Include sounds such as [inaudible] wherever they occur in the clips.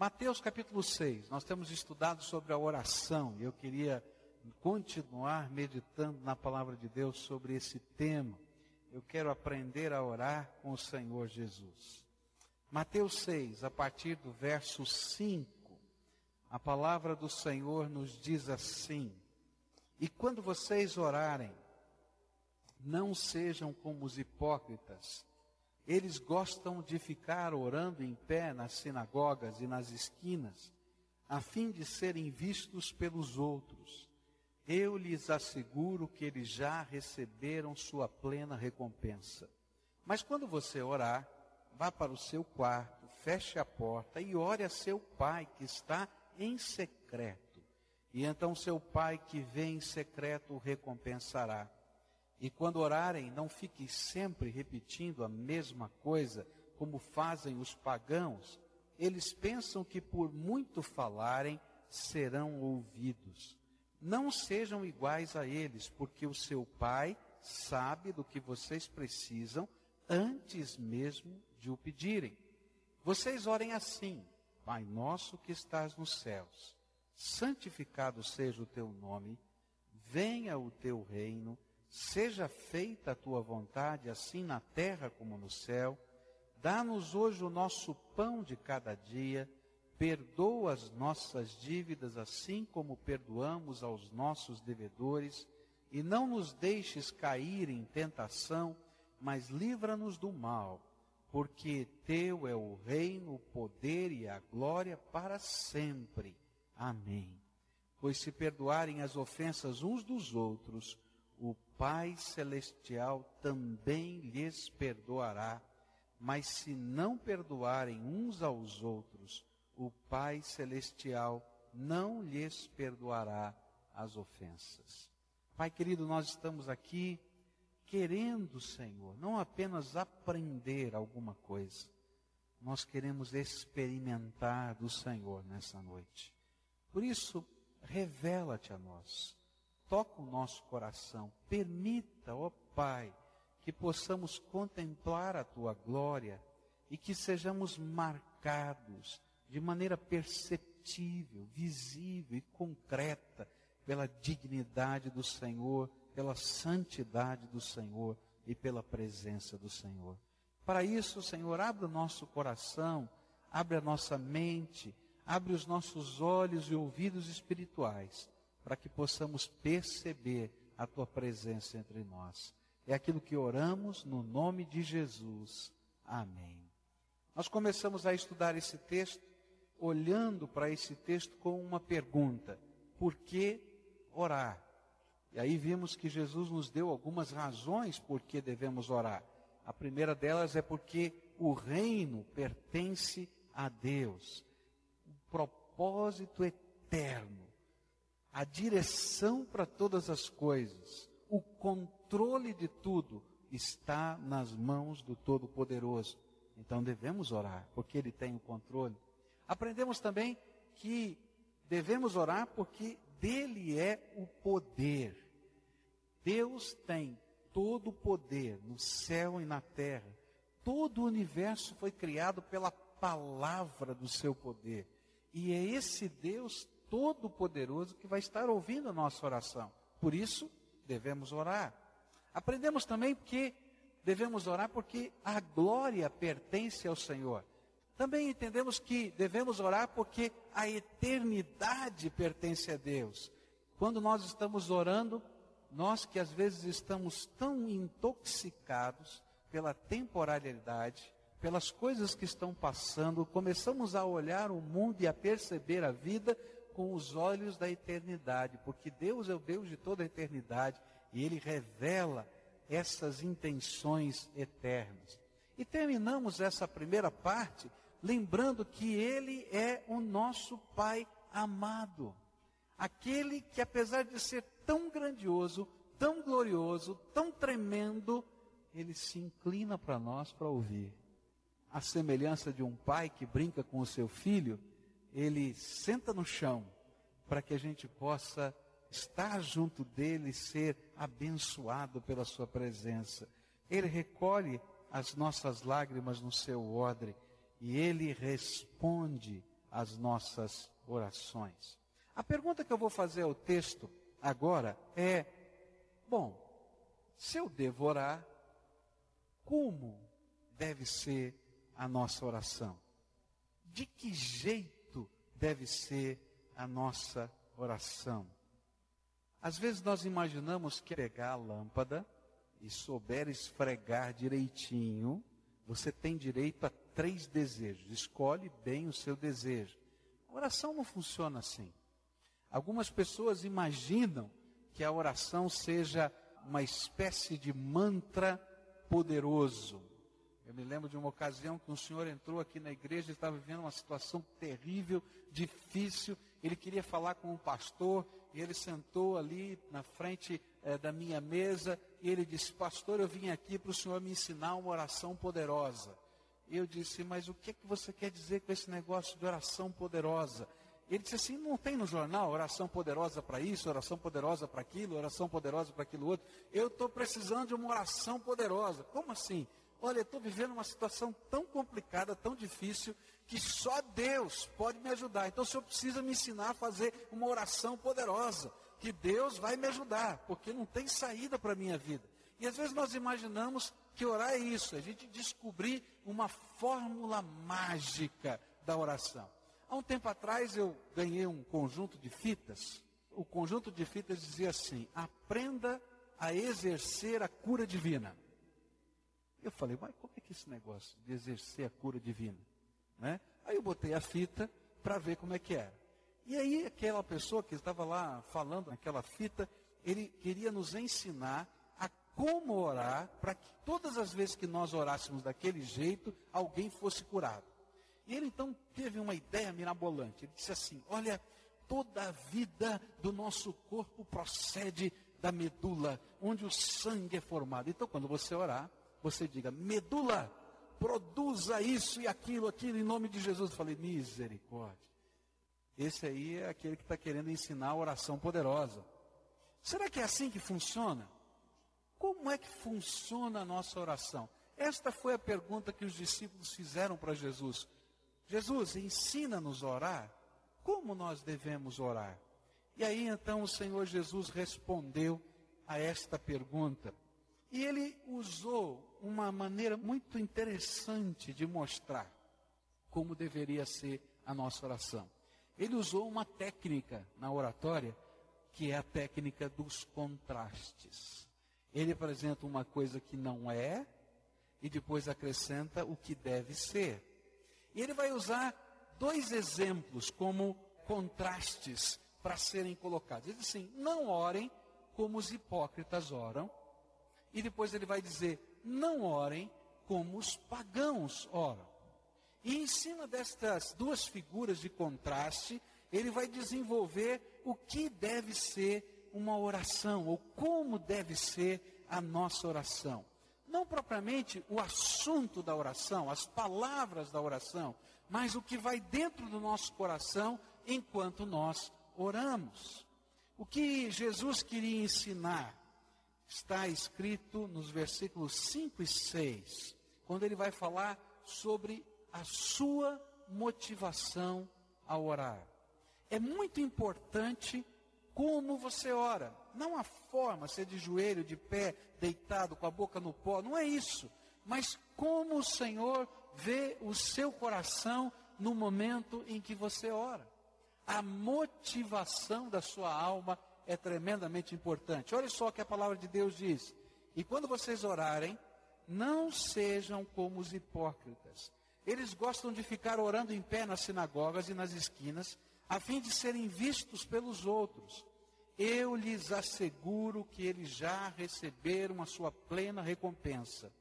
Mateus capítulo 6, nós temos estudado sobre a oração e eu queria continuar meditando na palavra de Deus sobre esse tema. Eu quero aprender a orar com o Senhor Jesus. Mateus 6, a partir do verso 5, a palavra do Senhor nos diz assim: E quando vocês orarem, não sejam como os hipócritas eles gostam de ficar orando em pé nas sinagogas e nas esquinas, a fim de serem vistos pelos outros. Eu lhes asseguro que eles já receberam sua plena recompensa. Mas quando você orar, vá para o seu quarto, feche a porta e ore a seu pai que está em secreto. E então seu pai que vem em secreto o recompensará. E quando orarem, não fiquem sempre repetindo a mesma coisa, como fazem os pagãos. Eles pensam que por muito falarem, serão ouvidos. Não sejam iguais a eles, porque o seu Pai sabe do que vocês precisam antes mesmo de o pedirem. Vocês orem assim: Pai nosso que estás nos céus, santificado seja o teu nome, venha o teu reino Seja feita a tua vontade, assim na terra como no céu. Dá-nos hoje o nosso pão de cada dia. Perdoa as nossas dívidas, assim como perdoamos aos nossos devedores. E não nos deixes cair em tentação, mas livra-nos do mal. Porque teu é o reino, o poder e a glória para sempre. Amém. Pois se perdoarem as ofensas uns dos outros, o Pai Celestial também lhes perdoará. Mas se não perdoarem uns aos outros, o Pai Celestial não lhes perdoará as ofensas. Pai querido, nós estamos aqui querendo, Senhor, não apenas aprender alguma coisa, nós queremos experimentar do Senhor nessa noite. Por isso, revela-te a nós toca o nosso coração. Permita, ó Pai, que possamos contemplar a tua glória e que sejamos marcados de maneira perceptível, visível e concreta pela dignidade do Senhor, pela santidade do Senhor e pela presença do Senhor. Para isso, Senhor, abre o nosso coração, abre a nossa mente, abre os nossos olhos e ouvidos espirituais para que possamos perceber a tua presença entre nós. É aquilo que oramos no nome de Jesus. Amém. Nós começamos a estudar esse texto olhando para esse texto com uma pergunta: por que orar? E aí vimos que Jesus nos deu algumas razões por que devemos orar. A primeira delas é porque o reino pertence a Deus. O propósito eterno a direção para todas as coisas, o controle de tudo está nas mãos do Todo-Poderoso. Então devemos orar, porque Ele tem o controle. Aprendemos também que devemos orar porque dele é o poder. Deus tem todo o poder no céu e na terra. Todo o universo foi criado pela palavra do seu poder. E é esse Deus Todo-Poderoso que vai estar ouvindo a nossa oração. Por isso, devemos orar. Aprendemos também que devemos orar porque a glória pertence ao Senhor. Também entendemos que devemos orar porque a eternidade pertence a Deus. Quando nós estamos orando, nós que às vezes estamos tão intoxicados pela temporalidade, pelas coisas que estão passando, começamos a olhar o mundo e a perceber a vida com os olhos da eternidade, porque Deus é o Deus de toda a eternidade e Ele revela essas intenções eternas. E terminamos essa primeira parte lembrando que Ele é o nosso Pai amado. Aquele que, apesar de ser tão grandioso, tão glorioso, tão tremendo, Ele se inclina para nós para ouvir. A semelhança de um pai que brinca com o seu filho, ele senta no chão para que a gente possa estar junto dele, ser abençoado pela sua presença. Ele recolhe as nossas lágrimas no seu odre e ele responde as nossas orações. A pergunta que eu vou fazer ao texto agora é: bom, se eu devo orar, como deve ser a nossa oração? De que jeito deve ser a nossa oração? Às vezes nós imaginamos que pegar a lâmpada e souber esfregar direitinho, você tem direito a três desejos. Escolhe bem o seu desejo. A oração não funciona assim. Algumas pessoas imaginam que a oração seja uma espécie de mantra poderoso. Eu me lembro de uma ocasião que um senhor entrou aqui na igreja e estava vivendo uma situação terrível, difícil. Ele queria falar com um pastor e ele sentou ali na frente eh, da minha mesa e ele disse: Pastor, eu vim aqui para o senhor me ensinar uma oração poderosa. Eu disse: Mas o que, é que você quer dizer com esse negócio de oração poderosa? Ele disse assim: não tem no jornal oração poderosa para isso, oração poderosa para aquilo, oração poderosa para aquilo outro. Eu estou precisando de uma oração poderosa. Como assim? Olha, eu estou vivendo uma situação tão complicada, tão difícil, que só Deus pode me ajudar. Então o senhor precisa me ensinar a fazer uma oração poderosa, que Deus vai me ajudar, porque não tem saída para a minha vida. E às vezes nós imaginamos que orar é isso, a gente descobrir uma fórmula mágica da oração. Há um tempo atrás eu ganhei um conjunto de fitas. O conjunto de fitas dizia assim: aprenda a exercer a cura divina. Eu falei, mas como é que é esse negócio de exercer a cura divina? Né? Aí eu botei a fita para ver como é que era. E aí aquela pessoa que estava lá falando naquela fita, ele queria nos ensinar a como orar para que todas as vezes que nós orássemos daquele jeito, alguém fosse curado. E ele então teve uma ideia mirabolante. Ele disse assim: Olha, toda a vida do nosso corpo procede da medula, onde o sangue é formado. Então, quando você orar, você diga: Medula, produza isso e aquilo, aquilo, em nome de Jesus. Eu falei: Misericórdia. Esse aí é aquele que está querendo ensinar a oração poderosa. Será que é assim que funciona? Como é que funciona a nossa oração? Esta foi a pergunta que os discípulos fizeram para Jesus. Jesus, ensina-nos a orar. Como nós devemos orar? E aí então o Senhor Jesus respondeu a esta pergunta. E ele usou uma maneira muito interessante de mostrar como deveria ser a nossa oração. Ele usou uma técnica na oratória, que é a técnica dos contrastes. Ele apresenta uma coisa que não é e depois acrescenta o que deve ser. E ele vai usar dois exemplos como contrastes para serem colocados. Ele diz assim: não orem como os hipócritas oram. E depois ele vai dizer: não orem como os pagãos oram. E em cima destas duas figuras de contraste, ele vai desenvolver o que deve ser uma oração, ou como deve ser a nossa oração não propriamente o assunto da oração, as palavras da oração, mas o que vai dentro do nosso coração enquanto nós oramos. O que Jesus queria ensinar está escrito nos versículos 5 e 6, quando ele vai falar sobre a sua motivação ao orar. É muito importante como você ora. Não a forma, ser de joelho, de pé, deitado, com a boca no pó, não é isso. Mas como o Senhor vê o seu coração no momento em que você ora. A motivação da sua alma é tremendamente importante. Olha só o que a palavra de Deus diz. E quando vocês orarem, não sejam como os hipócritas. Eles gostam de ficar orando em pé nas sinagogas e nas esquinas, a fim de serem vistos pelos outros. Eu lhes asseguro que eles já receberam a sua plena recompensa.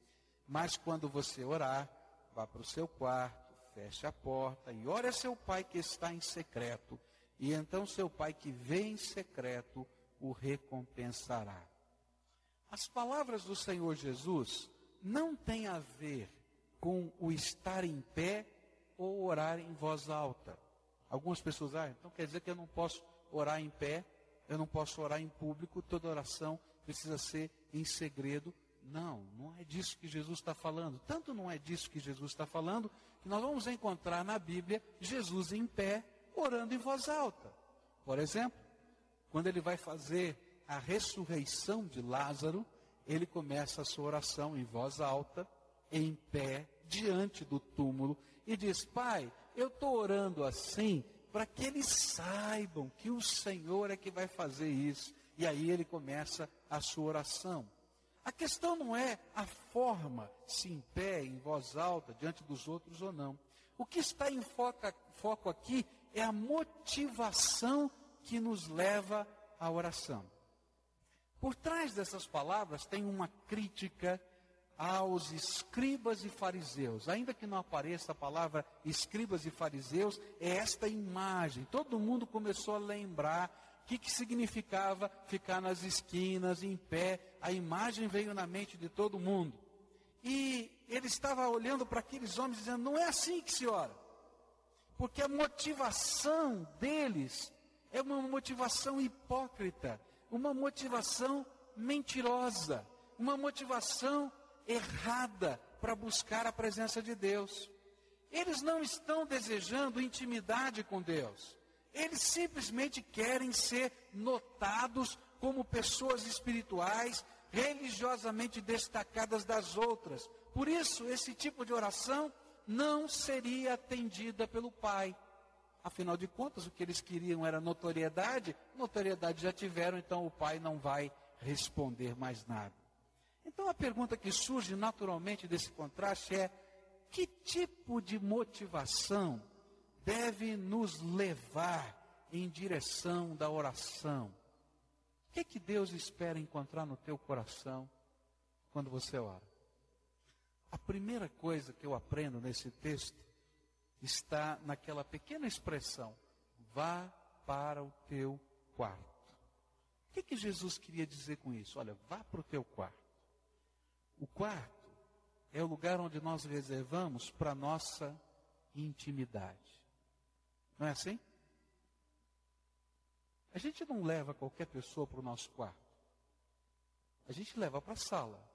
Mas quando você orar, vá para o seu quarto, feche a porta e ore a seu pai que está em secreto. E então seu pai que vê em secreto o recompensará. As palavras do Senhor Jesus não têm a ver com o estar em pé ou orar em voz alta. Algumas pessoas, ah, então quer dizer que eu não posso orar em pé eu não posso orar em público, toda oração precisa ser em segredo. Não, não é disso que Jesus está falando. Tanto não é disso que Jesus está falando, que nós vamos encontrar na Bíblia Jesus em pé, orando em voz alta. Por exemplo, quando ele vai fazer a ressurreição de Lázaro, ele começa a sua oração em voz alta, em pé, diante do túmulo, e diz: Pai, eu estou orando assim para que eles saibam que o Senhor é que vai fazer isso. E aí ele começa a sua oração. A questão não é a forma, se em pé, em voz alta, diante dos outros ou não. O que está em foco, foco aqui é a motivação que nos leva à oração. Por trás dessas palavras tem uma crítica aos escribas e fariseus. Ainda que não apareça a palavra escribas e fariseus, é esta imagem. Todo mundo começou a lembrar o que, que significava ficar nas esquinas, em pé. A imagem veio na mente de todo mundo. E ele estava olhando para aqueles homens dizendo: não é assim que se ora. Porque a motivação deles é uma motivação hipócrita, uma motivação mentirosa, uma motivação errada para buscar a presença de Deus. Eles não estão desejando intimidade com Deus. Eles simplesmente querem ser notados como pessoas espirituais, religiosamente destacadas das outras. Por isso, esse tipo de oração não seria atendida pelo Pai. Afinal de contas, o que eles queriam era notoriedade, notoriedade já tiveram, então o Pai não vai responder mais nada. Então a pergunta que surge naturalmente desse contraste é: que tipo de motivação deve nos levar em direção da oração? O que, é que Deus espera encontrar no teu coração quando você ora? A primeira coisa que eu aprendo nesse texto está naquela pequena expressão: vá para o teu quarto. O que, que Jesus queria dizer com isso? Olha, vá para o teu quarto. O quarto é o lugar onde nós reservamos para nossa intimidade. Não é assim? A gente não leva qualquer pessoa para o nosso quarto. A gente leva para a sala.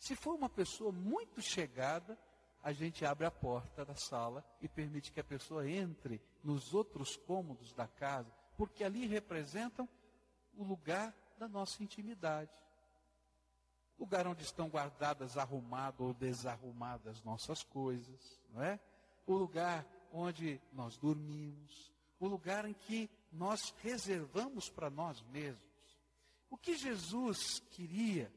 Se for uma pessoa muito chegada, a gente abre a porta da sala e permite que a pessoa entre nos outros cômodos da casa, porque ali representam o lugar da nossa intimidade lugar onde estão guardadas, arrumadas ou desarrumadas nossas coisas, não é? O lugar onde nós dormimos, o lugar em que nós reservamos para nós mesmos. O que Jesus queria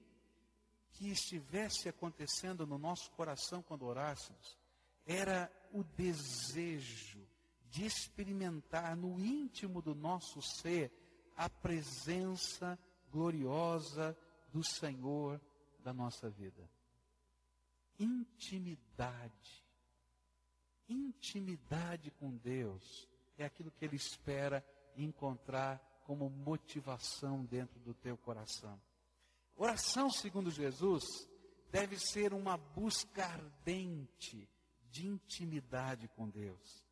que estivesse acontecendo no nosso coração quando orássemos era o desejo de experimentar no íntimo do nosso ser a presença gloriosa do Senhor da nossa vida. Intimidade. Intimidade com Deus é aquilo que Ele espera encontrar como motivação dentro do teu coração. Oração, segundo Jesus, deve ser uma busca ardente de intimidade com Deus.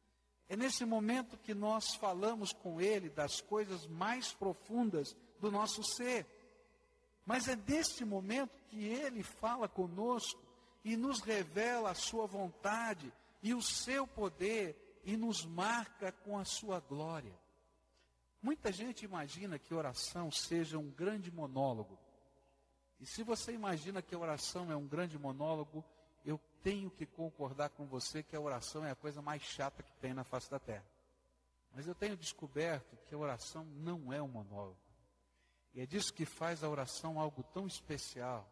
É nesse momento que nós falamos com Ele das coisas mais profundas do nosso ser. Mas é neste momento que ele fala conosco e nos revela a sua vontade e o seu poder e nos marca com a sua glória. Muita gente imagina que oração seja um grande monólogo. E se você imagina que a oração é um grande monólogo, eu tenho que concordar com você que a oração é a coisa mais chata que tem na face da terra. Mas eu tenho descoberto que a oração não é um monólogo. E é disso que faz a oração algo tão especial.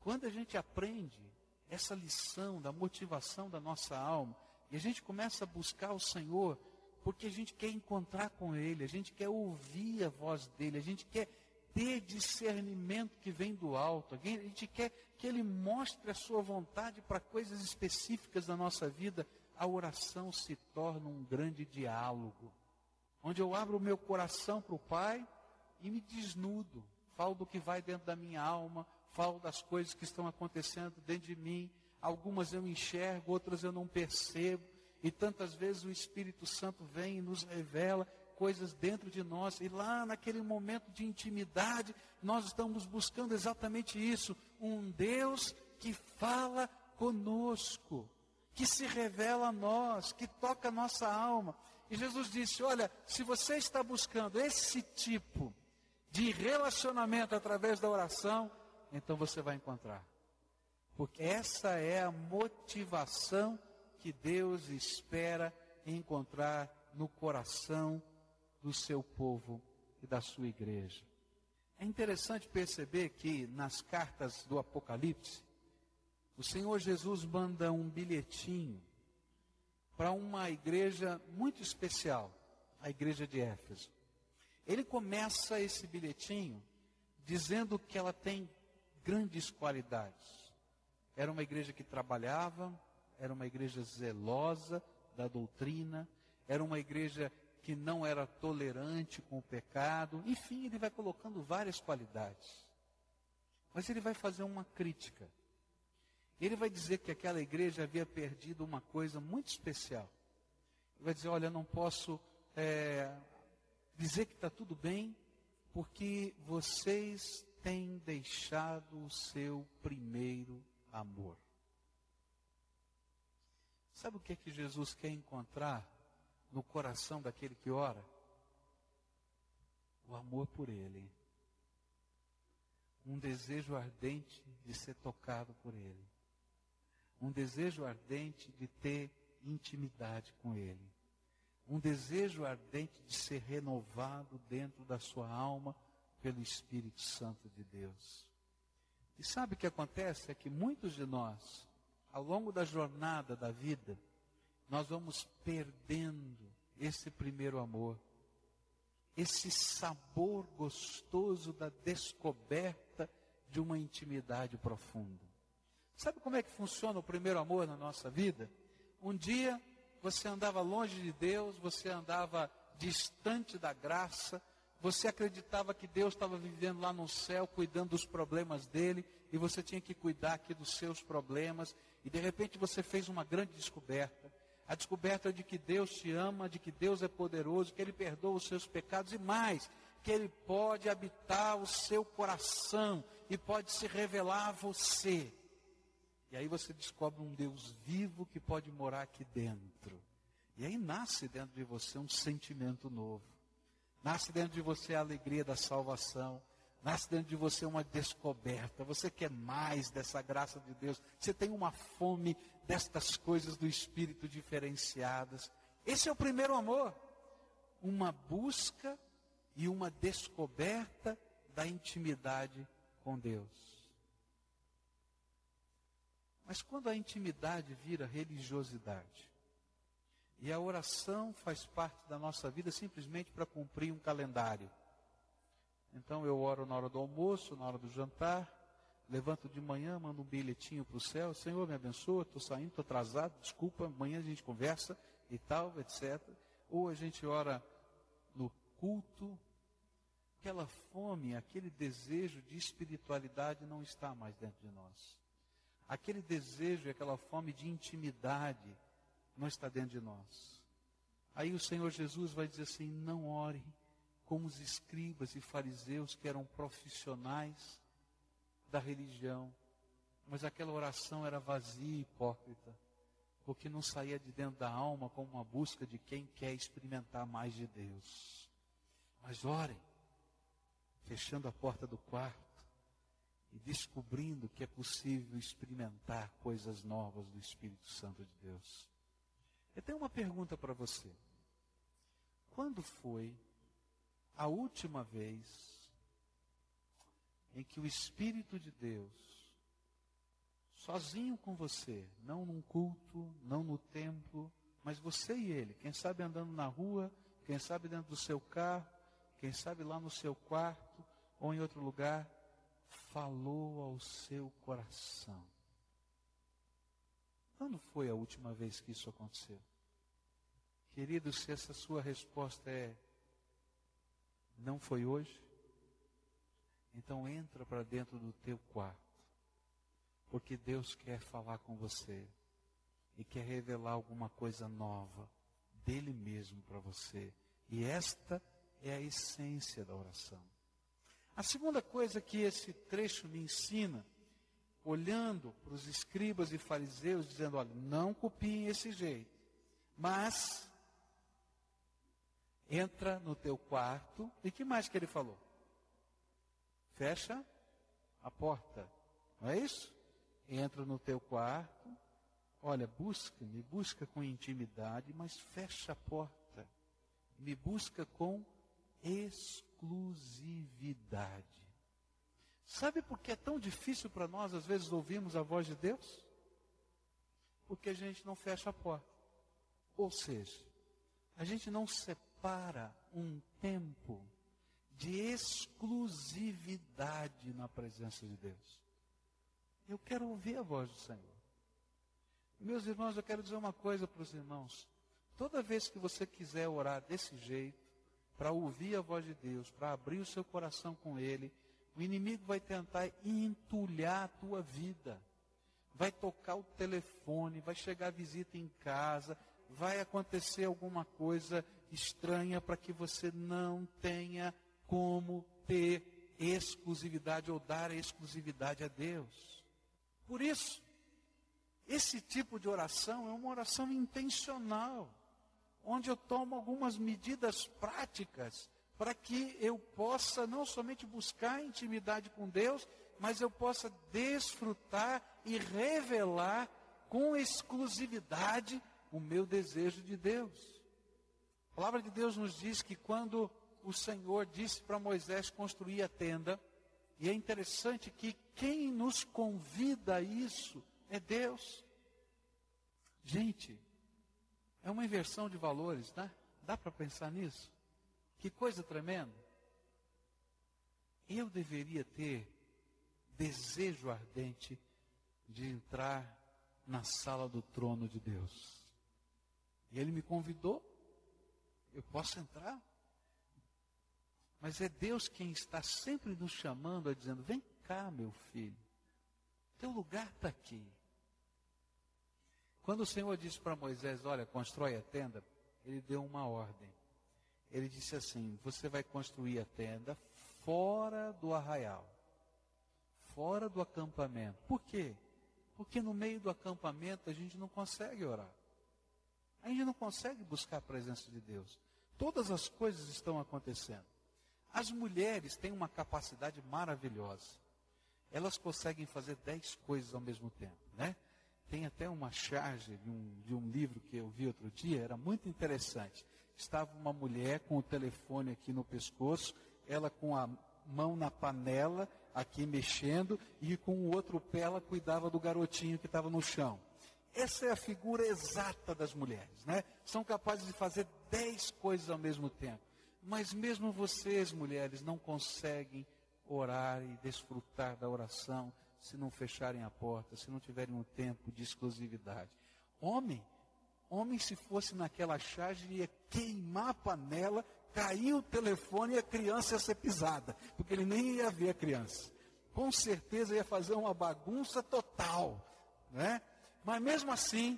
Quando a gente aprende essa lição da motivação da nossa alma, e a gente começa a buscar o Senhor, porque a gente quer encontrar com Ele, a gente quer ouvir a voz dEle, a gente quer ter discernimento que vem do alto, a gente quer que Ele mostre a Sua vontade para coisas específicas da nossa vida, a oração se torna um grande diálogo, onde eu abro o meu coração para o Pai, e me desnudo. Falo do que vai dentro da minha alma, falo das coisas que estão acontecendo dentro de mim. Algumas eu enxergo, outras eu não percebo. E tantas vezes o Espírito Santo vem e nos revela coisas dentro de nós. E lá naquele momento de intimidade, nós estamos buscando exatamente isso: um Deus que fala conosco, que se revela a nós, que toca a nossa alma. E Jesus disse: Olha, se você está buscando esse tipo de relacionamento através da oração, então você vai encontrar. Porque essa é a motivação que Deus espera encontrar no coração do seu povo e da sua igreja. É interessante perceber que nas cartas do Apocalipse, o Senhor Jesus manda um bilhetinho para uma igreja muito especial, a igreja de Éfeso. Ele começa esse bilhetinho dizendo que ela tem grandes qualidades. Era uma igreja que trabalhava, era uma igreja zelosa da doutrina, era uma igreja que não era tolerante com o pecado. Enfim, ele vai colocando várias qualidades. Mas ele vai fazer uma crítica. Ele vai dizer que aquela igreja havia perdido uma coisa muito especial. Ele vai dizer: Olha, não posso é, dizer que está tudo bem, porque vocês têm deixado o seu primeiro amor. Sabe o que é que Jesus quer encontrar no coração daquele que ora? O amor por Ele. Um desejo ardente de ser tocado por Ele um desejo ardente de ter intimidade com Ele, um desejo ardente de ser renovado dentro da sua alma pelo Espírito Santo de Deus. E sabe o que acontece? É que muitos de nós, ao longo da jornada da vida, nós vamos perdendo esse primeiro amor, esse sabor gostoso da descoberta de uma intimidade profunda. Sabe como é que funciona o primeiro amor na nossa vida? Um dia você andava longe de Deus, você andava distante da graça, você acreditava que Deus estava vivendo lá no céu, cuidando dos problemas dele, e você tinha que cuidar aqui dos seus problemas, e de repente você fez uma grande descoberta. A descoberta de que Deus te ama, de que Deus é poderoso, que Ele perdoa os seus pecados e mais, que Ele pode habitar o seu coração e pode se revelar a você. E aí você descobre um Deus vivo que pode morar aqui dentro. E aí nasce dentro de você um sentimento novo. Nasce dentro de você a alegria da salvação. Nasce dentro de você uma descoberta. Você quer mais dessa graça de Deus. Você tem uma fome destas coisas do Espírito diferenciadas. Esse é o primeiro amor. Uma busca e uma descoberta da intimidade com Deus. Mas quando a intimidade vira religiosidade, e a oração faz parte da nossa vida simplesmente para cumprir um calendário. Então eu oro na hora do almoço, na hora do jantar, levanto de manhã, mando um bilhetinho para o céu, Senhor me abençoa, estou saindo, estou atrasado, desculpa, amanhã a gente conversa e tal, etc. Ou a gente ora no culto, aquela fome, aquele desejo de espiritualidade não está mais dentro de nós. Aquele desejo e aquela fome de intimidade não está dentro de nós. Aí o Senhor Jesus vai dizer assim: não ore como os escribas e fariseus que eram profissionais da religião, mas aquela oração era vazia e hipócrita, porque não saía de dentro da alma como uma busca de quem quer experimentar mais de Deus. Mas orem, fechando a porta do quarto e descobrindo que é possível experimentar coisas novas do Espírito Santo de Deus. Eu tenho uma pergunta para você. Quando foi a última vez em que o Espírito de Deus, sozinho com você, não num culto, não no templo, mas você e ele, quem sabe andando na rua, quem sabe dentro do seu carro, quem sabe lá no seu quarto ou em outro lugar, falou ao seu coração. Quando foi a última vez que isso aconteceu? Querido, se essa sua resposta é não foi hoje, então entra para dentro do teu quarto. Porque Deus quer falar com você e quer revelar alguma coisa nova dele mesmo para você. E esta é a essência da oração. A segunda coisa que esse trecho me ensina, olhando para os escribas e fariseus, dizendo: olha, não copiem esse jeito, mas entra no teu quarto. E que mais que ele falou? Fecha a porta. Não é isso? Entra no teu quarto. Olha, busca, me busca com intimidade, mas fecha a porta. Me busca com exclusividade. Sabe por que é tão difícil para nós, às vezes, ouvirmos a voz de Deus? Porque a gente não fecha a porta. Ou seja, a gente não separa um tempo de exclusividade na presença de Deus. Eu quero ouvir a voz do Senhor. Meus irmãos, eu quero dizer uma coisa para os irmãos. Toda vez que você quiser orar desse jeito, para ouvir a voz de Deus, para abrir o seu coração com Ele, o inimigo vai tentar entulhar a tua vida. Vai tocar o telefone, vai chegar visita em casa, vai acontecer alguma coisa estranha para que você não tenha como ter exclusividade ou dar exclusividade a Deus. Por isso, esse tipo de oração é uma oração intencional, onde eu tomo algumas medidas práticas para que eu possa não somente buscar intimidade com Deus, mas eu possa desfrutar e revelar com exclusividade o meu desejo de Deus. A palavra de Deus nos diz que quando o Senhor disse para Moisés construir a tenda, e é interessante que quem nos convida a isso é Deus. Gente, é uma inversão de valores, tá? Dá para pensar nisso? Que coisa tremenda. Eu deveria ter desejo ardente de entrar na sala do trono de Deus. E ele me convidou. Eu posso entrar? Mas é Deus quem está sempre nos chamando, a dizendo: Vem cá, meu filho. Teu lugar está aqui. Quando o Senhor disse para Moisés: Olha, constrói a tenda, ele deu uma ordem ele disse assim: Você vai construir a tenda fora do arraial, fora do acampamento. Por quê? Porque no meio do acampamento a gente não consegue orar. A gente não consegue buscar a presença de Deus. Todas as coisas estão acontecendo. As mulheres têm uma capacidade maravilhosa. Elas conseguem fazer dez coisas ao mesmo tempo, né? Tem até uma charge de um, de um livro que eu vi outro dia, era muito interessante estava uma mulher com o telefone aqui no pescoço, ela com a mão na panela, aqui mexendo, e com o outro pé ela cuidava do garotinho que estava no chão. Essa é a figura exata das mulheres, né? São capazes de fazer dez coisas ao mesmo tempo. Mas mesmo vocês, mulheres, não conseguem orar e desfrutar da oração se não fecharem a porta, se não tiverem um tempo de exclusividade. Homem, Homem, se fosse naquela charge, ia queimar a panela, cair o telefone e a criança ia ser pisada, porque ele nem ia ver a criança. Com certeza ia fazer uma bagunça total, né? Mas mesmo assim,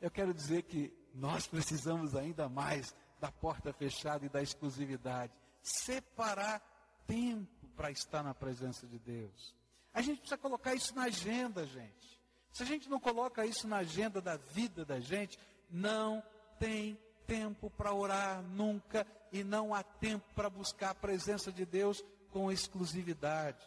eu quero dizer que nós [laughs] precisamos ainda mais da porta fechada e da exclusividade. Separar tempo para estar na presença de Deus. A gente precisa colocar isso na agenda, gente. Se a gente não coloca isso na agenda da vida da gente, não tem tempo para orar nunca e não há tempo para buscar a presença de Deus com exclusividade.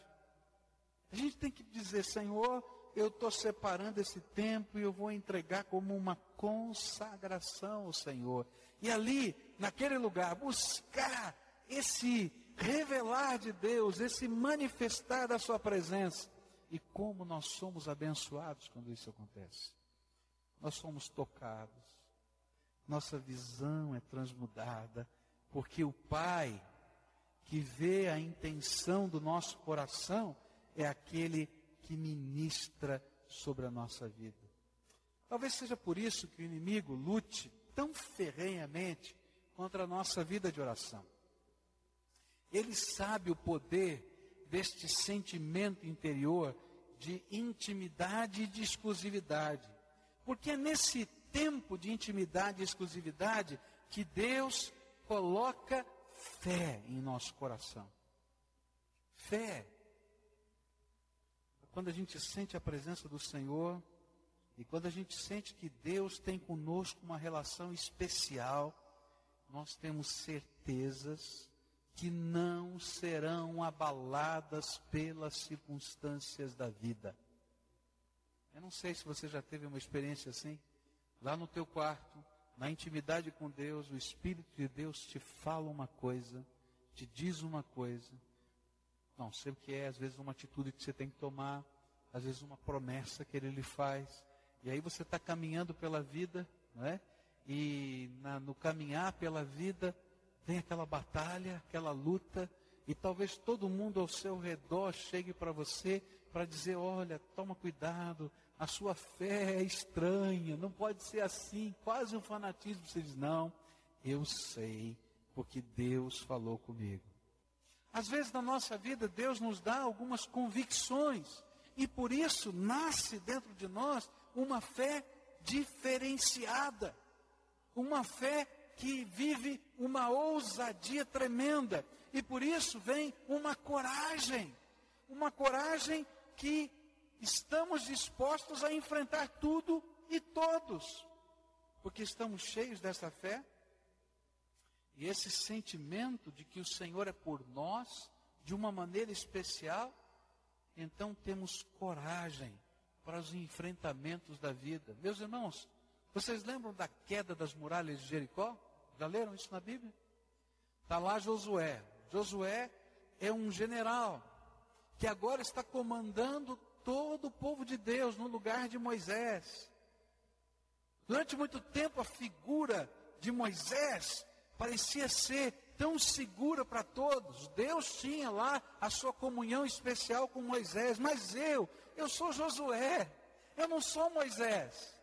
A gente tem que dizer, Senhor, eu estou separando esse tempo e eu vou entregar como uma consagração ao Senhor. E ali, naquele lugar, buscar esse revelar de Deus, esse manifestar da Sua presença. E como nós somos abençoados quando isso acontece. Nós somos tocados nossa visão é transmudada, porque o Pai que vê a intenção do nosso coração é aquele que ministra sobre a nossa vida. Talvez seja por isso que o inimigo lute tão ferrenhamente contra a nossa vida de oração. Ele sabe o poder deste sentimento interior de intimidade e de exclusividade. Porque é nesse tempo de intimidade e exclusividade que Deus coloca fé em nosso coração. Fé. Quando a gente sente a presença do Senhor e quando a gente sente que Deus tem conosco uma relação especial, nós temos certezas que não serão abaladas pelas circunstâncias da vida. Eu não sei se você já teve uma experiência assim. Lá no teu quarto, na intimidade com Deus, o Espírito de Deus te fala uma coisa, te diz uma coisa. Não sei o que é, às vezes uma atitude que você tem que tomar, às vezes uma promessa que ele lhe faz. E aí você está caminhando pela vida, não é? E na, no caminhar pela vida tem aquela batalha, aquela luta, e talvez todo mundo ao seu redor chegue para você para dizer: olha, toma cuidado, a sua fé é estranha, não pode ser assim, quase um fanatismo. Você diz: não, eu sei, porque Deus falou comigo. Às vezes na nossa vida, Deus nos dá algumas convicções, e por isso nasce dentro de nós uma fé diferenciada, uma fé que vive uma ousadia tremenda, e por isso vem uma coragem, uma coragem que estamos dispostos a enfrentar tudo e todos, porque estamos cheios dessa fé. E esse sentimento de que o Senhor é por nós, de uma maneira especial, então temos coragem para os enfrentamentos da vida. Meus irmãos, vocês lembram da queda das muralhas de Jericó? Já leram isso na Bíblia? Está lá Josué. Josué é um general que agora está comandando todo o povo de Deus no lugar de Moisés. Durante muito tempo a figura de Moisés parecia ser tão segura para todos. Deus tinha lá a sua comunhão especial com Moisés, mas eu, eu sou Josué, eu não sou Moisés.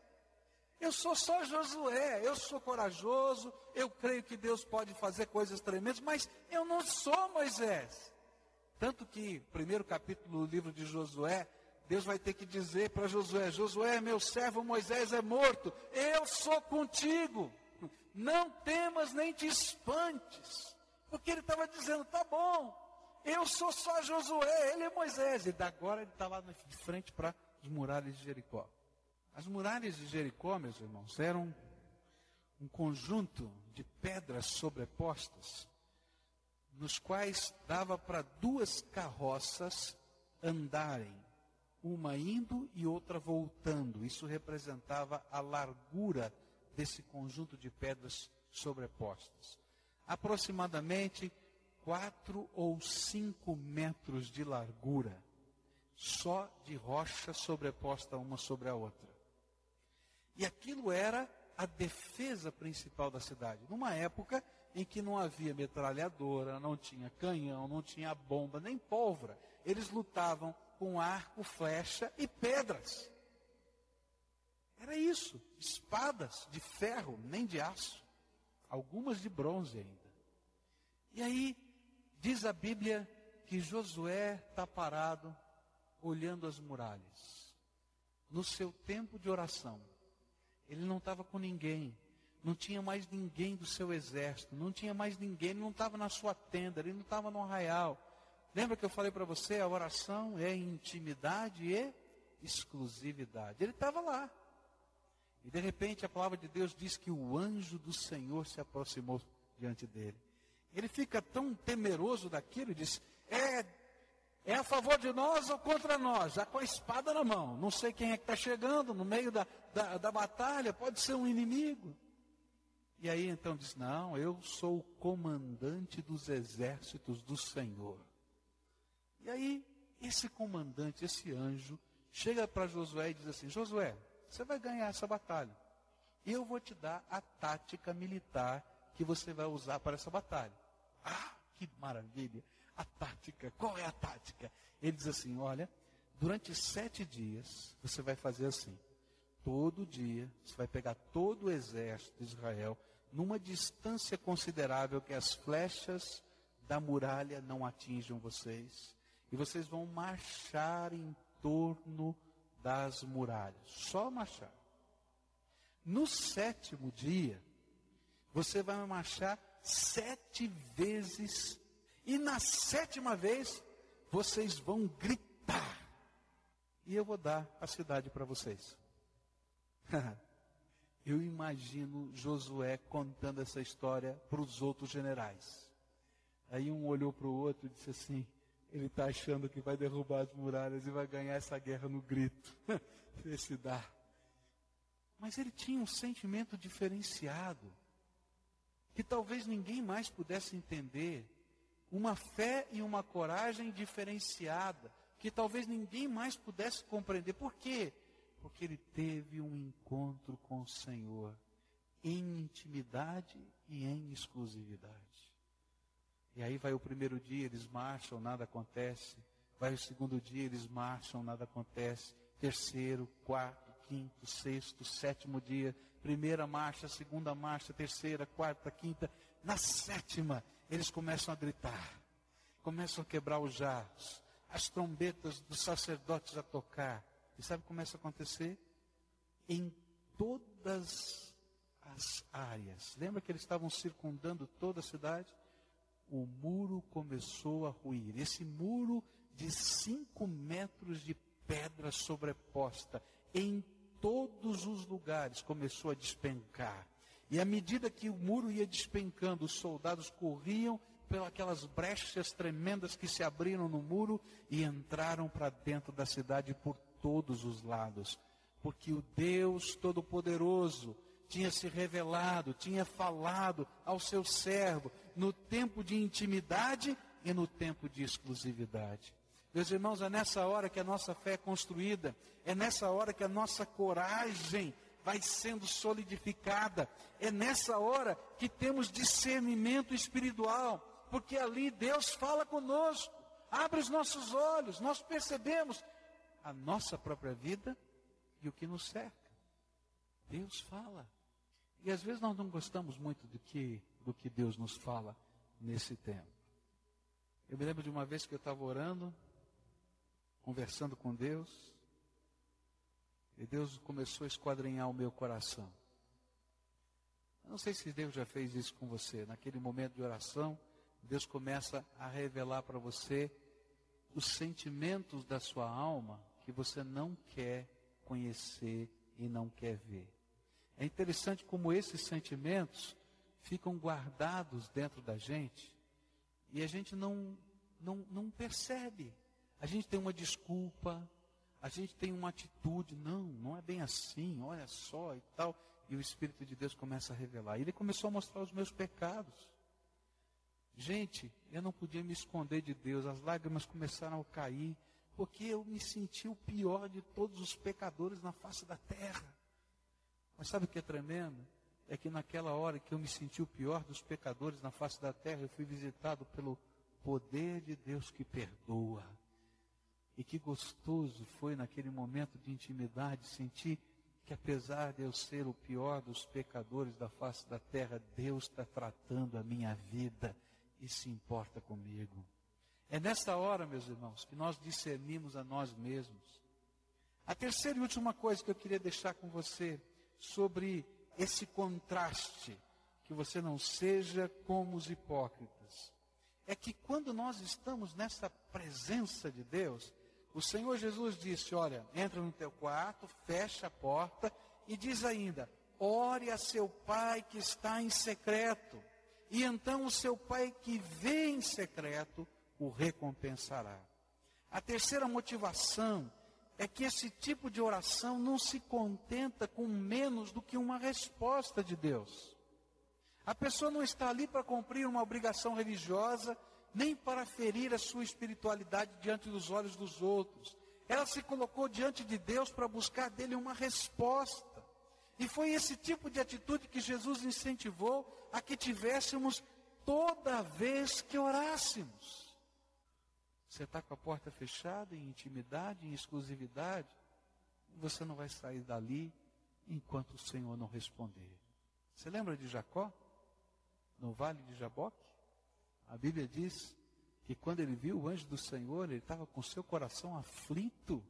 Eu sou só Josué, eu sou corajoso, eu creio que Deus pode fazer coisas tremendas, mas eu não sou Moisés. Tanto que, primeiro capítulo do livro de Josué, Deus vai ter que dizer para Josué: Josué, meu servo Moisés é morto, eu sou contigo. Não temas nem te espantes. Porque ele estava dizendo: tá bom, eu sou só Josué, ele é Moisés. E agora ele está lá de frente para as muralhas de Jericó. As muralhas de Jericó, meus irmãos, eram um conjunto de pedras sobrepostas, nos quais dava para duas carroças andarem uma indo e outra voltando. Isso representava a largura desse conjunto de pedras sobrepostas. Aproximadamente quatro ou cinco metros de largura, só de rocha sobreposta uma sobre a outra. E aquilo era a defesa principal da cidade. Numa época em que não havia metralhadora, não tinha canhão, não tinha bomba, nem pólvora. Eles lutavam com arco, flecha e pedras. Era isso, espadas de ferro, nem de aço, algumas de bronze ainda. E aí, diz a Bíblia que Josué está parado, olhando as muralhas, no seu tempo de oração. Ele não estava com ninguém, não tinha mais ninguém do seu exército, não tinha mais ninguém, ele não estava na sua tenda, ele não estava no arraial, Lembra que eu falei para você? A oração é intimidade e exclusividade. Ele estava lá. E de repente a palavra de Deus diz que o anjo do Senhor se aproximou diante dele. Ele fica tão temeroso daquilo e diz: é, é a favor de nós ou contra nós? Já com a espada na mão. Não sei quem é que está chegando no meio da, da, da batalha, pode ser um inimigo. E aí então diz: Não, eu sou o comandante dos exércitos do Senhor. E aí, esse comandante, esse anjo, chega para Josué e diz assim: Josué, você vai ganhar essa batalha. Eu vou te dar a tática militar que você vai usar para essa batalha. Ah, que maravilha! A tática, qual é a tática? Ele diz assim: olha, durante sete dias você vai fazer assim. Todo dia você vai pegar todo o exército de Israel numa distância considerável que as flechas da muralha não atinjam vocês e vocês vão marchar em torno das muralhas. Só marchar. No sétimo dia, você vai marchar sete vezes. E na sétima vez, vocês vão gritar. e eu vou dar a cidade para vocês. [laughs] eu imagino Josué contando essa história para os outros generais. Aí um olhou para o outro e disse assim: ele está achando que vai derrubar as muralhas e vai ganhar essa guerra no grito. [laughs] Se dá. Mas ele tinha um sentimento diferenciado, que talvez ninguém mais pudesse entender. Uma fé e uma coragem diferenciada, que talvez ninguém mais pudesse compreender. Por quê? Porque ele teve um encontro com o Senhor em intimidade e em exclusividade. E aí vai o primeiro dia, eles marcham, nada acontece. Vai o segundo dia, eles marcham, nada acontece. Terceiro, quarto, quinto, sexto, sétimo dia. Primeira marcha, segunda marcha, terceira, quarta, quinta. Na sétima, eles começam a gritar. Começam a quebrar os jarros. As trombetas dos sacerdotes a tocar. E sabe o que começa a acontecer? Em todas as áreas. Lembra que eles estavam circundando toda a cidade? O muro começou a ruir. Esse muro de cinco metros de pedra sobreposta em todos os lugares começou a despencar. E à medida que o muro ia despencando, os soldados corriam pelas brechas tremendas que se abriram no muro e entraram para dentro da cidade por todos os lados. Porque o Deus Todo-Poderoso tinha se revelado, tinha falado ao seu servo no tempo de intimidade e no tempo de exclusividade. Meus irmãos, é nessa hora que a nossa fé é construída, é nessa hora que a nossa coragem vai sendo solidificada, é nessa hora que temos discernimento espiritual, porque ali Deus fala conosco, abre os nossos olhos, nós percebemos a nossa própria vida e o que nos cerca. Deus fala. E às vezes nós não gostamos muito do que, do que Deus nos fala nesse tempo. Eu me lembro de uma vez que eu estava orando, conversando com Deus, e Deus começou a esquadrinhar o meu coração. Eu não sei se Deus já fez isso com você. Naquele momento de oração, Deus começa a revelar para você os sentimentos da sua alma que você não quer conhecer e não quer ver. É interessante como esses sentimentos ficam guardados dentro da gente e a gente não, não, não percebe. A gente tem uma desculpa, a gente tem uma atitude, não, não é bem assim, olha só e tal. E o Espírito de Deus começa a revelar. E ele começou a mostrar os meus pecados. Gente, eu não podia me esconder de Deus, as lágrimas começaram a cair, porque eu me senti o pior de todos os pecadores na face da terra. Mas sabe o que é tremendo? É que naquela hora que eu me senti o pior dos pecadores na face da terra, eu fui visitado pelo poder de Deus que perdoa. E que gostoso foi naquele momento de intimidade sentir que apesar de eu ser o pior dos pecadores da face da terra, Deus está tratando a minha vida e se importa comigo. É nessa hora, meus irmãos, que nós discernimos a nós mesmos. A terceira e última coisa que eu queria deixar com você sobre esse contraste, que você não seja como os hipócritas. É que quando nós estamos nessa presença de Deus, o Senhor Jesus disse: Olha, entra no teu quarto, fecha a porta e diz ainda: Ore a seu pai que está em secreto, e então o seu pai que vê em secreto o recompensará. A terceira motivação é que esse tipo de oração não se contenta com menos do que uma resposta de Deus. A pessoa não está ali para cumprir uma obrigação religiosa, nem para ferir a sua espiritualidade diante dos olhos dos outros. Ela se colocou diante de Deus para buscar dele uma resposta. E foi esse tipo de atitude que Jesus incentivou a que tivéssemos toda vez que orássemos. Você está com a porta fechada, em intimidade, em exclusividade, você não vai sair dali enquanto o Senhor não responder. Você lembra de Jacó? No vale de Jaboque? A Bíblia diz que quando ele viu o anjo do Senhor, ele estava com seu coração aflito,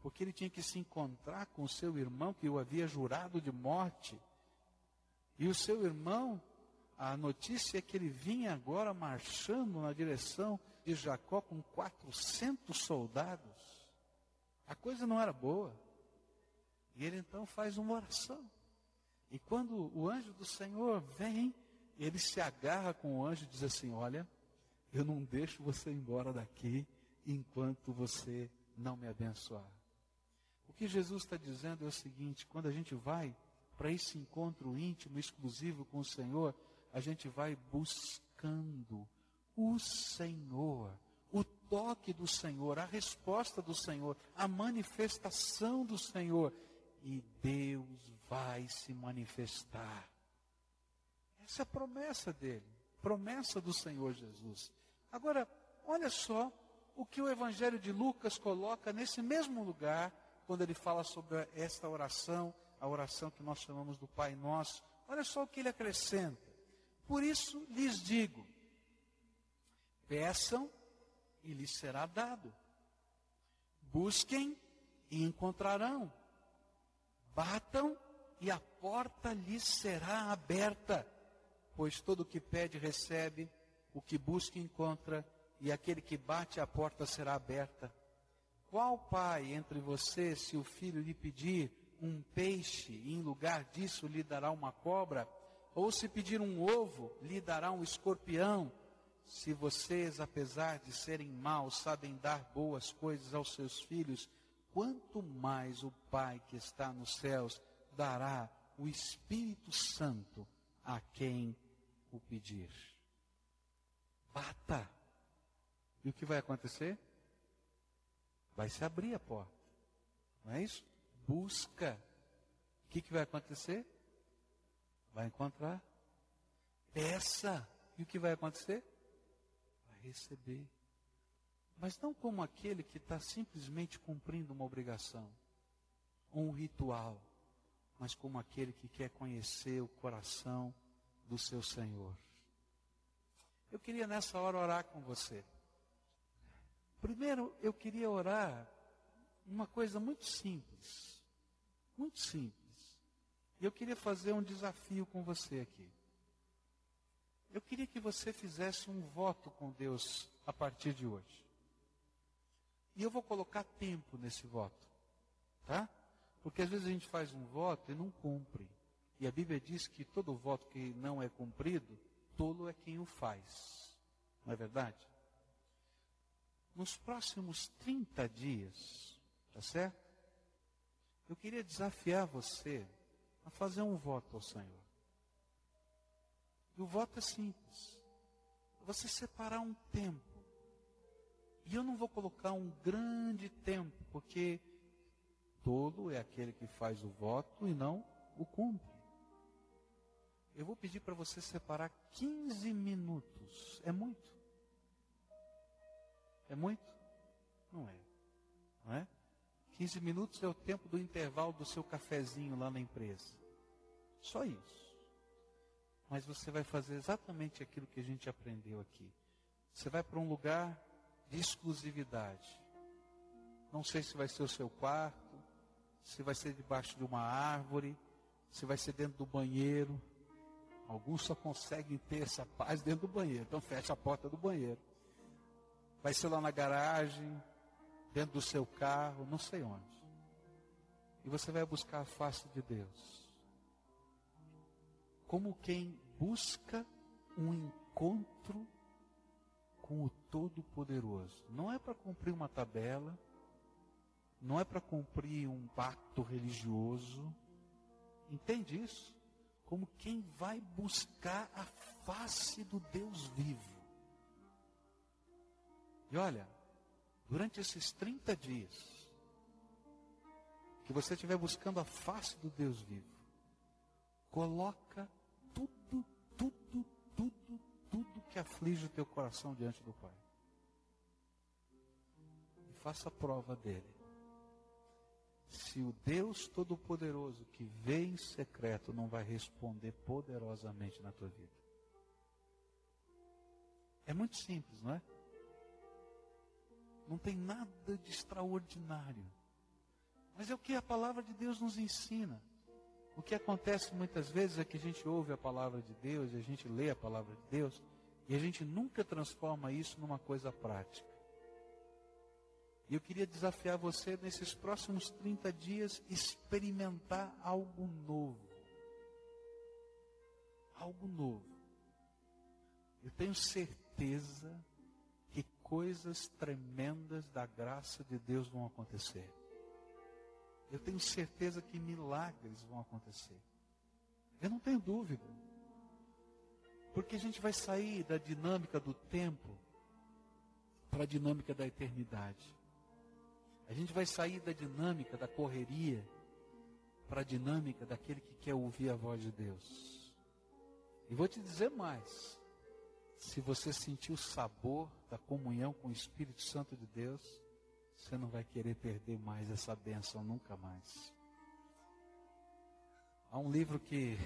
porque ele tinha que se encontrar com seu irmão que o havia jurado de morte. E o seu irmão, a notícia é que ele vinha agora marchando na direção de Jacó com 400 soldados. A coisa não era boa. E ele então faz uma oração. E quando o anjo do Senhor vem, ele se agarra com o anjo e diz assim: Olha, eu não deixo você embora daqui enquanto você não me abençoar. O que Jesus está dizendo é o seguinte: quando a gente vai para esse encontro íntimo, exclusivo com o Senhor, a gente vai buscando o Senhor, o toque do Senhor, a resposta do Senhor, a manifestação do Senhor. E Deus vai se manifestar. Essa é a promessa dele, promessa do Senhor Jesus. Agora, olha só o que o Evangelho de Lucas coloca nesse mesmo lugar, quando ele fala sobre esta oração, a oração que nós chamamos do Pai Nosso. Olha só o que ele acrescenta. Por isso lhes digo: peçam e lhes será dado. Busquem e encontrarão. Batam e a porta lhes será aberta. Pois todo o que pede recebe, o que busca encontra, e aquele que bate a porta será aberta. Qual pai entre vocês, se o filho lhe pedir um peixe e em lugar disso lhe dará uma cobra? Ou se pedir um ovo, lhe dará um escorpião? Se vocês, apesar de serem maus, sabem dar boas coisas aos seus filhos, quanto mais o Pai que está nos céus dará o Espírito Santo a quem o pedir. Bata. E o que vai acontecer? Vai se abrir a porta. Não é isso? Busca. O que, que vai acontecer? Vai encontrar. Peça. E o que vai acontecer? Receber. Mas não como aquele que está simplesmente cumprindo uma obrigação, um ritual, mas como aquele que quer conhecer o coração do seu Senhor. Eu queria nessa hora orar com você. Primeiro, eu queria orar uma coisa muito simples. Muito simples. E eu queria fazer um desafio com você aqui. Eu queria que você fizesse um voto com Deus a partir de hoje. E eu vou colocar tempo nesse voto. Tá? Porque às vezes a gente faz um voto e não cumpre. E a Bíblia diz que todo voto que não é cumprido, tolo é quem o faz. Não é verdade? Nos próximos 30 dias, tá certo? Eu queria desafiar você a fazer um voto ao Senhor. O voto é simples. Você separar um tempo. E eu não vou colocar um grande tempo, porque tolo é aquele que faz o voto e não o cumpre. Eu vou pedir para você separar 15 minutos. É muito? É muito? Não é. Não é? 15 minutos é o tempo do intervalo do seu cafezinho lá na empresa. Só isso. Mas você vai fazer exatamente aquilo que a gente aprendeu aqui. Você vai para um lugar de exclusividade. Não sei se vai ser o seu quarto, se vai ser debaixo de uma árvore, se vai ser dentro do banheiro. Alguns só conseguem ter essa paz dentro do banheiro, então fecha a porta do banheiro. Vai ser lá na garagem, dentro do seu carro, não sei onde. E você vai buscar a face de Deus. Como quem busca um encontro com o Todo-Poderoso. Não é para cumprir uma tabela, não é para cumprir um pacto religioso. Entende isso? Como quem vai buscar a face do Deus vivo. E olha, durante esses 30 dias, que você estiver buscando a face do Deus vivo, coloca tudo, tudo, tudo, tudo que aflige o teu coração diante do Pai. E faça prova dele. Se o Deus Todo-Poderoso que vê em secreto não vai responder poderosamente na tua vida. É muito simples, não é? Não tem nada de extraordinário. Mas é o que a palavra de Deus nos ensina. O que acontece muitas vezes é que a gente ouve a palavra de Deus, a gente lê a palavra de Deus, e a gente nunca transforma isso numa coisa prática. E eu queria desafiar você nesses próximos 30 dias experimentar algo novo. Algo novo. Eu tenho certeza que coisas tremendas da graça de Deus vão acontecer. Eu tenho certeza que milagres vão acontecer. Eu não tenho dúvida. Porque a gente vai sair da dinâmica do tempo para a dinâmica da eternidade. A gente vai sair da dinâmica da correria para a dinâmica daquele que quer ouvir a voz de Deus. E vou te dizer mais. Se você sentir o sabor da comunhão com o Espírito Santo de Deus, você não vai querer perder mais essa bênção nunca mais. Há um livro que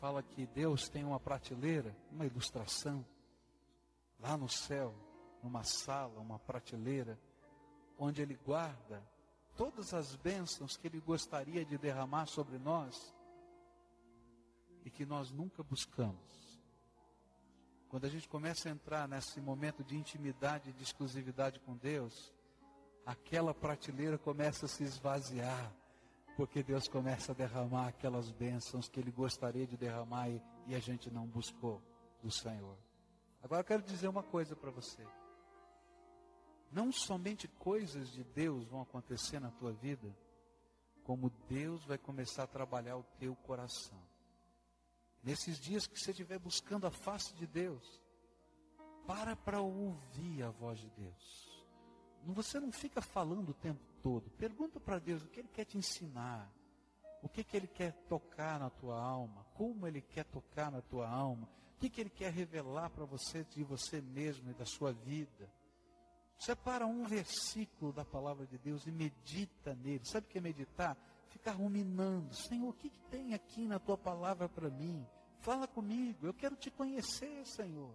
fala que Deus tem uma prateleira, uma ilustração, lá no céu, numa sala, uma prateleira, onde Ele guarda todas as bênçãos que Ele gostaria de derramar sobre nós e que nós nunca buscamos. Quando a gente começa a entrar nesse momento de intimidade de exclusividade com Deus, aquela prateleira começa a se esvaziar, porque Deus começa a derramar aquelas bênçãos que Ele gostaria de derramar e, e a gente não buscou do Senhor. Agora eu quero dizer uma coisa para você. Não somente coisas de Deus vão acontecer na tua vida, como Deus vai começar a trabalhar o teu coração. Nesses dias que você estiver buscando a face de Deus, para para ouvir a voz de Deus. Você não fica falando o tempo todo. Pergunta para Deus o que Ele quer te ensinar. O que, que Ele quer tocar na tua alma. Como Ele quer tocar na tua alma. O que, que Ele quer revelar para você de você mesmo e da sua vida. Separa um versículo da palavra de Deus e medita nele. Sabe o que é meditar? Ficar ruminando. Senhor, o que, que tem aqui na tua palavra para mim? Fala comigo. Eu quero te conhecer, Senhor.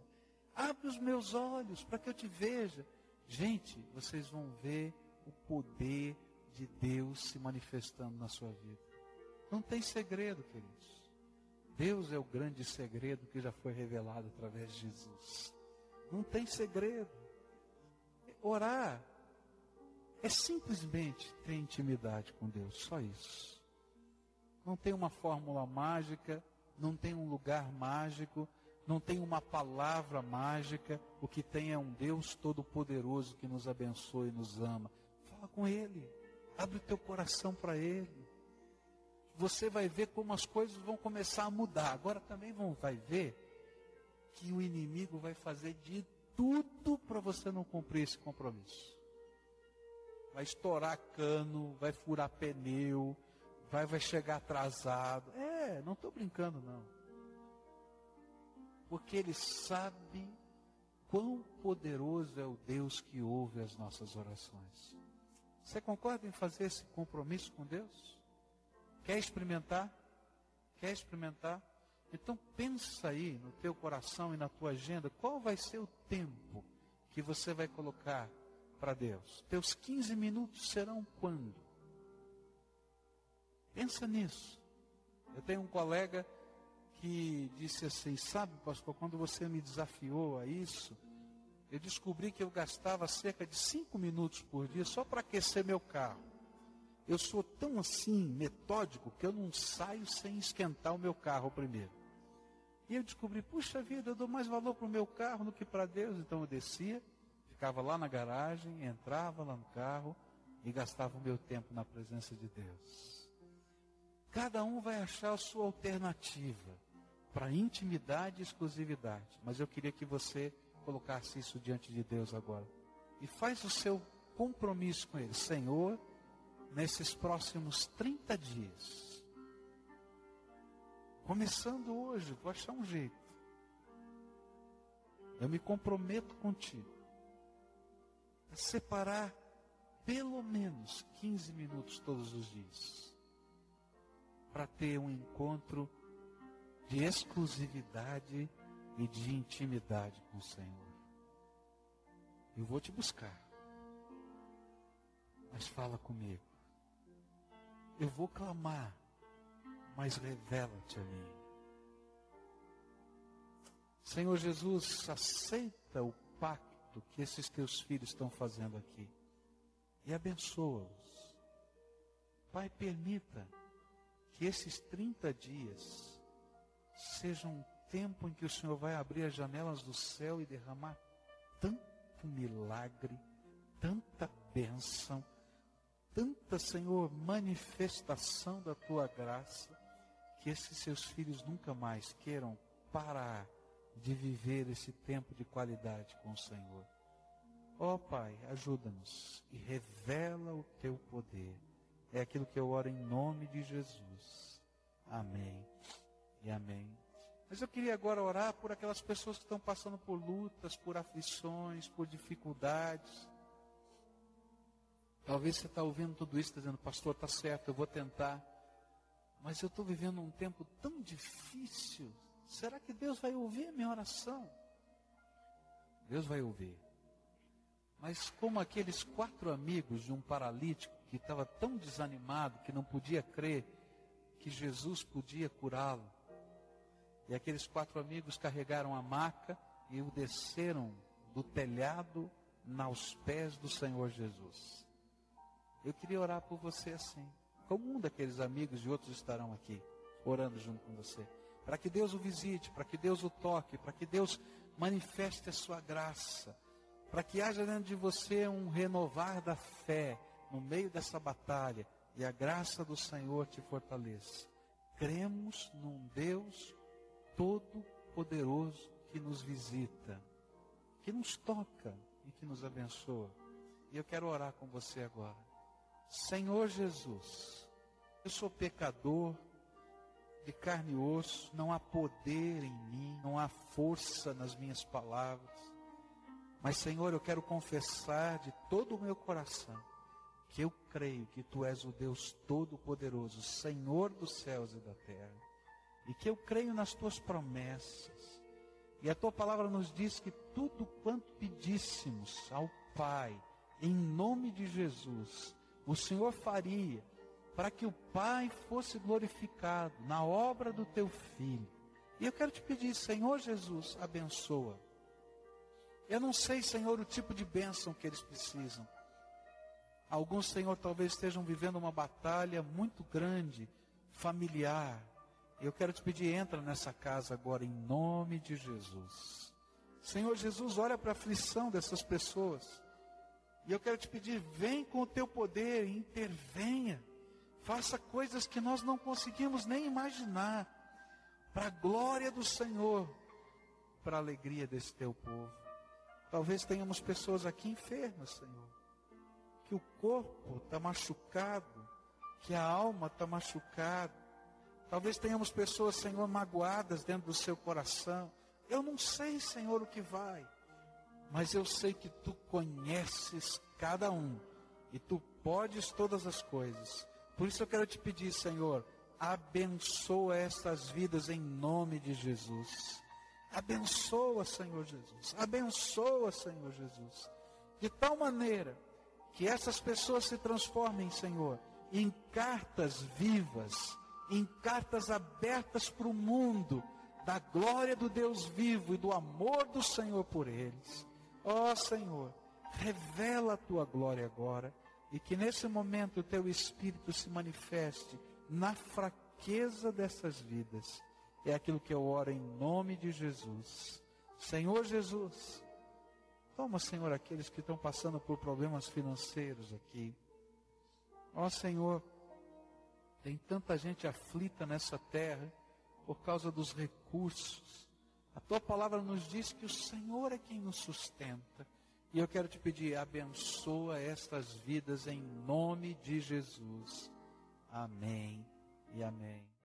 Abre os meus olhos para que eu te veja. Gente, vocês vão ver o poder de Deus se manifestando na sua vida. Não tem segredo, queridos. Deus é o grande segredo que já foi revelado através de Jesus. Não tem segredo. Orar é simplesmente ter intimidade com Deus, só isso. Não tem uma fórmula mágica, não tem um lugar mágico, não tem uma palavra mágica. O que tem é um Deus todo-poderoso que nos abençoa e nos ama. Fala com Ele, abre o teu coração para Ele. Você vai ver como as coisas vão começar a mudar. Agora também vão, vai ver que o inimigo vai fazer de tudo para você não cumprir esse compromisso. Vai estourar cano, vai furar pneu, vai, vai chegar atrasado. É, não estou brincando não. Porque ele sabe quão poderoso é o Deus que ouve as nossas orações. Você concorda em fazer esse compromisso com Deus? Quer experimentar? Quer experimentar? Então pensa aí no teu coração e na tua agenda, qual vai ser o tempo que você vai colocar para Deus? Teus 15 minutos serão quando? Pensa nisso. Eu tenho um colega que disse assim: Sabe, pastor, quando você me desafiou a isso, eu descobri que eu gastava cerca de cinco minutos por dia só para aquecer meu carro. Eu sou tão assim, metódico, que eu não saio sem esquentar o meu carro primeiro. E eu descobri, puxa vida, eu dou mais valor para o meu carro do que para Deus. Então eu descia, ficava lá na garagem, entrava lá no carro e gastava o meu tempo na presença de Deus. Cada um vai achar a sua alternativa para intimidade e exclusividade. Mas eu queria que você colocasse isso diante de Deus agora. E faz o seu compromisso com Ele. Senhor, nesses próximos 30 dias, começando hoje, vou achar um jeito. Eu me comprometo contigo a separar pelo menos 15 minutos todos os dias para ter um encontro de exclusividade e de intimidade com o Senhor. Eu vou te buscar, mas fala comigo. Eu vou clamar, mas revela-te a mim. Senhor Jesus, aceita o pacto que esses teus filhos estão fazendo aqui. e abençoa-os. Pai, permita que esses 30 dias sejam um tempo em que o Senhor vai abrir as janelas do céu e derramar tanto milagre, tanta bênção, tanta, Senhor, manifestação da tua graça, que esses seus filhos nunca mais queiram parar de viver esse tempo de qualidade com o Senhor. Ó oh, Pai, ajuda-nos e revela o teu poder. É aquilo que eu oro em nome de Jesus. Amém e amém. Mas eu queria agora orar por aquelas pessoas que estão passando por lutas, por aflições, por dificuldades. Talvez você está ouvindo tudo isso, está dizendo, pastor, está certo, eu vou tentar. Mas eu estou vivendo um tempo tão difícil. Será que Deus vai ouvir a minha oração? Deus vai ouvir. Mas como aqueles quatro amigos de um paralítico que estava tão desanimado que não podia crer que Jesus podia curá-lo. E aqueles quatro amigos carregaram a maca e o desceram do telhado aos pés do Senhor Jesus. Eu queria orar por você assim. Como um daqueles amigos e outros estarão aqui, orando junto com você. Para que Deus o visite, para que Deus o toque, para que Deus manifeste a sua graça para que haja dentro de você um renovar da fé no meio dessa batalha e a graça do Senhor te fortaleça. Cremos num Deus todo-poderoso que nos visita, que nos toca e que nos abençoa. E eu quero orar com você agora. Senhor Jesus, eu sou pecador, de carne e osso, não há poder em mim, não há força nas minhas palavras. Mas, Senhor, eu quero confessar de todo o meu coração que eu creio que Tu és o Deus Todo-Poderoso, Senhor dos céus e da terra, e que eu creio nas Tuas promessas. E a Tua palavra nos diz que tudo quanto pedíssemos ao Pai, em nome de Jesus, o Senhor faria para que o Pai fosse glorificado na obra do Teu Filho. E eu quero te pedir, Senhor Jesus, abençoa eu não sei, Senhor, o tipo de bênção que eles precisam. Alguns, Senhor, talvez estejam vivendo uma batalha muito grande, familiar. Eu quero te pedir, entra nessa casa agora, em nome de Jesus. Senhor Jesus, olha para a aflição dessas pessoas. E eu quero te pedir, vem com o teu poder, intervenha. Faça coisas que nós não conseguimos nem imaginar. Para a glória do Senhor, para a alegria desse teu povo. Talvez tenhamos pessoas aqui enfermas, Senhor. Que o corpo está machucado, que a alma está machucada. Talvez tenhamos pessoas, Senhor, magoadas dentro do seu coração. Eu não sei, Senhor, o que vai, mas eu sei que tu conheces cada um e tu podes todas as coisas. Por isso eu quero te pedir, Senhor, abençoa estas vidas em nome de Jesus. Abençoa, Senhor Jesus. Abençoa, Senhor Jesus. De tal maneira que essas pessoas se transformem, Senhor, em cartas vivas, em cartas abertas para o mundo, da glória do Deus vivo e do amor do Senhor por eles. Ó oh, Senhor, revela a tua glória agora e que nesse momento o teu Espírito se manifeste na fraqueza dessas vidas é aquilo que eu oro em nome de Jesus. Senhor Jesus, toma, Senhor, aqueles que estão passando por problemas financeiros aqui. Ó Senhor, tem tanta gente aflita nessa terra por causa dos recursos. A tua palavra nos diz que o Senhor é quem nos sustenta. E eu quero te pedir, abençoa estas vidas em nome de Jesus. Amém e amém.